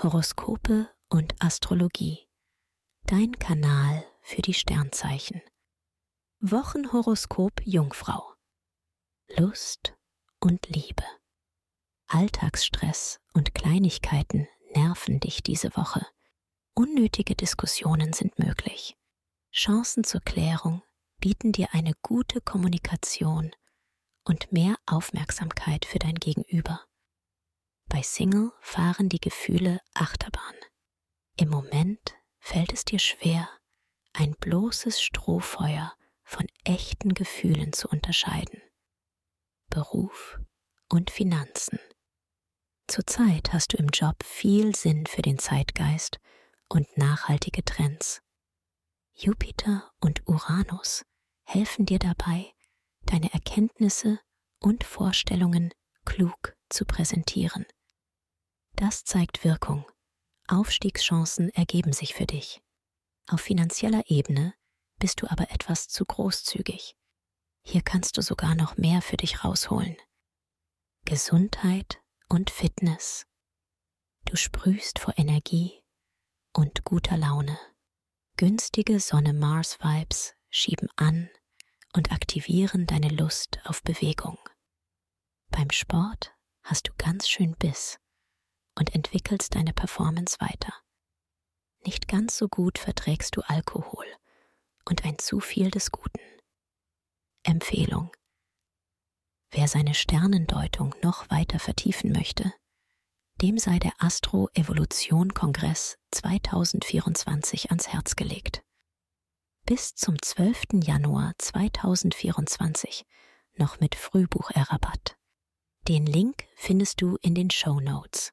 Horoskope und Astrologie. Dein Kanal für die Sternzeichen. Wochenhoroskop Jungfrau. Lust und Liebe. Alltagsstress und Kleinigkeiten nerven dich diese Woche. Unnötige Diskussionen sind möglich. Chancen zur Klärung bieten dir eine gute Kommunikation und mehr Aufmerksamkeit für dein Gegenüber. Bei Single fahren die Gefühle Achterbahn. Im Moment fällt es dir schwer, ein bloßes Strohfeuer von echten Gefühlen zu unterscheiden. Beruf und Finanzen. Zurzeit hast du im Job viel Sinn für den Zeitgeist und nachhaltige Trends. Jupiter und Uranus helfen dir dabei, deine Erkenntnisse und Vorstellungen klug zu präsentieren. Das zeigt Wirkung. Aufstiegschancen ergeben sich für dich. Auf finanzieller Ebene bist du aber etwas zu großzügig. Hier kannst du sogar noch mehr für dich rausholen. Gesundheit und Fitness. Du sprühst vor Energie und guter Laune. Günstige Sonne-Mars-Vibes schieben an und aktivieren deine Lust auf Bewegung. Beim Sport hast du ganz schön Biss und entwickelst deine Performance weiter. Nicht ganz so gut verträgst du Alkohol und ein zu viel des Guten. Empfehlung. Wer seine Sternendeutung noch weiter vertiefen möchte, dem sei der Astro-Evolution-Kongress 2024 ans Herz gelegt. Bis zum 12. Januar 2024 noch mit Frühbucherrabatt. Den Link findest du in den Show Notes.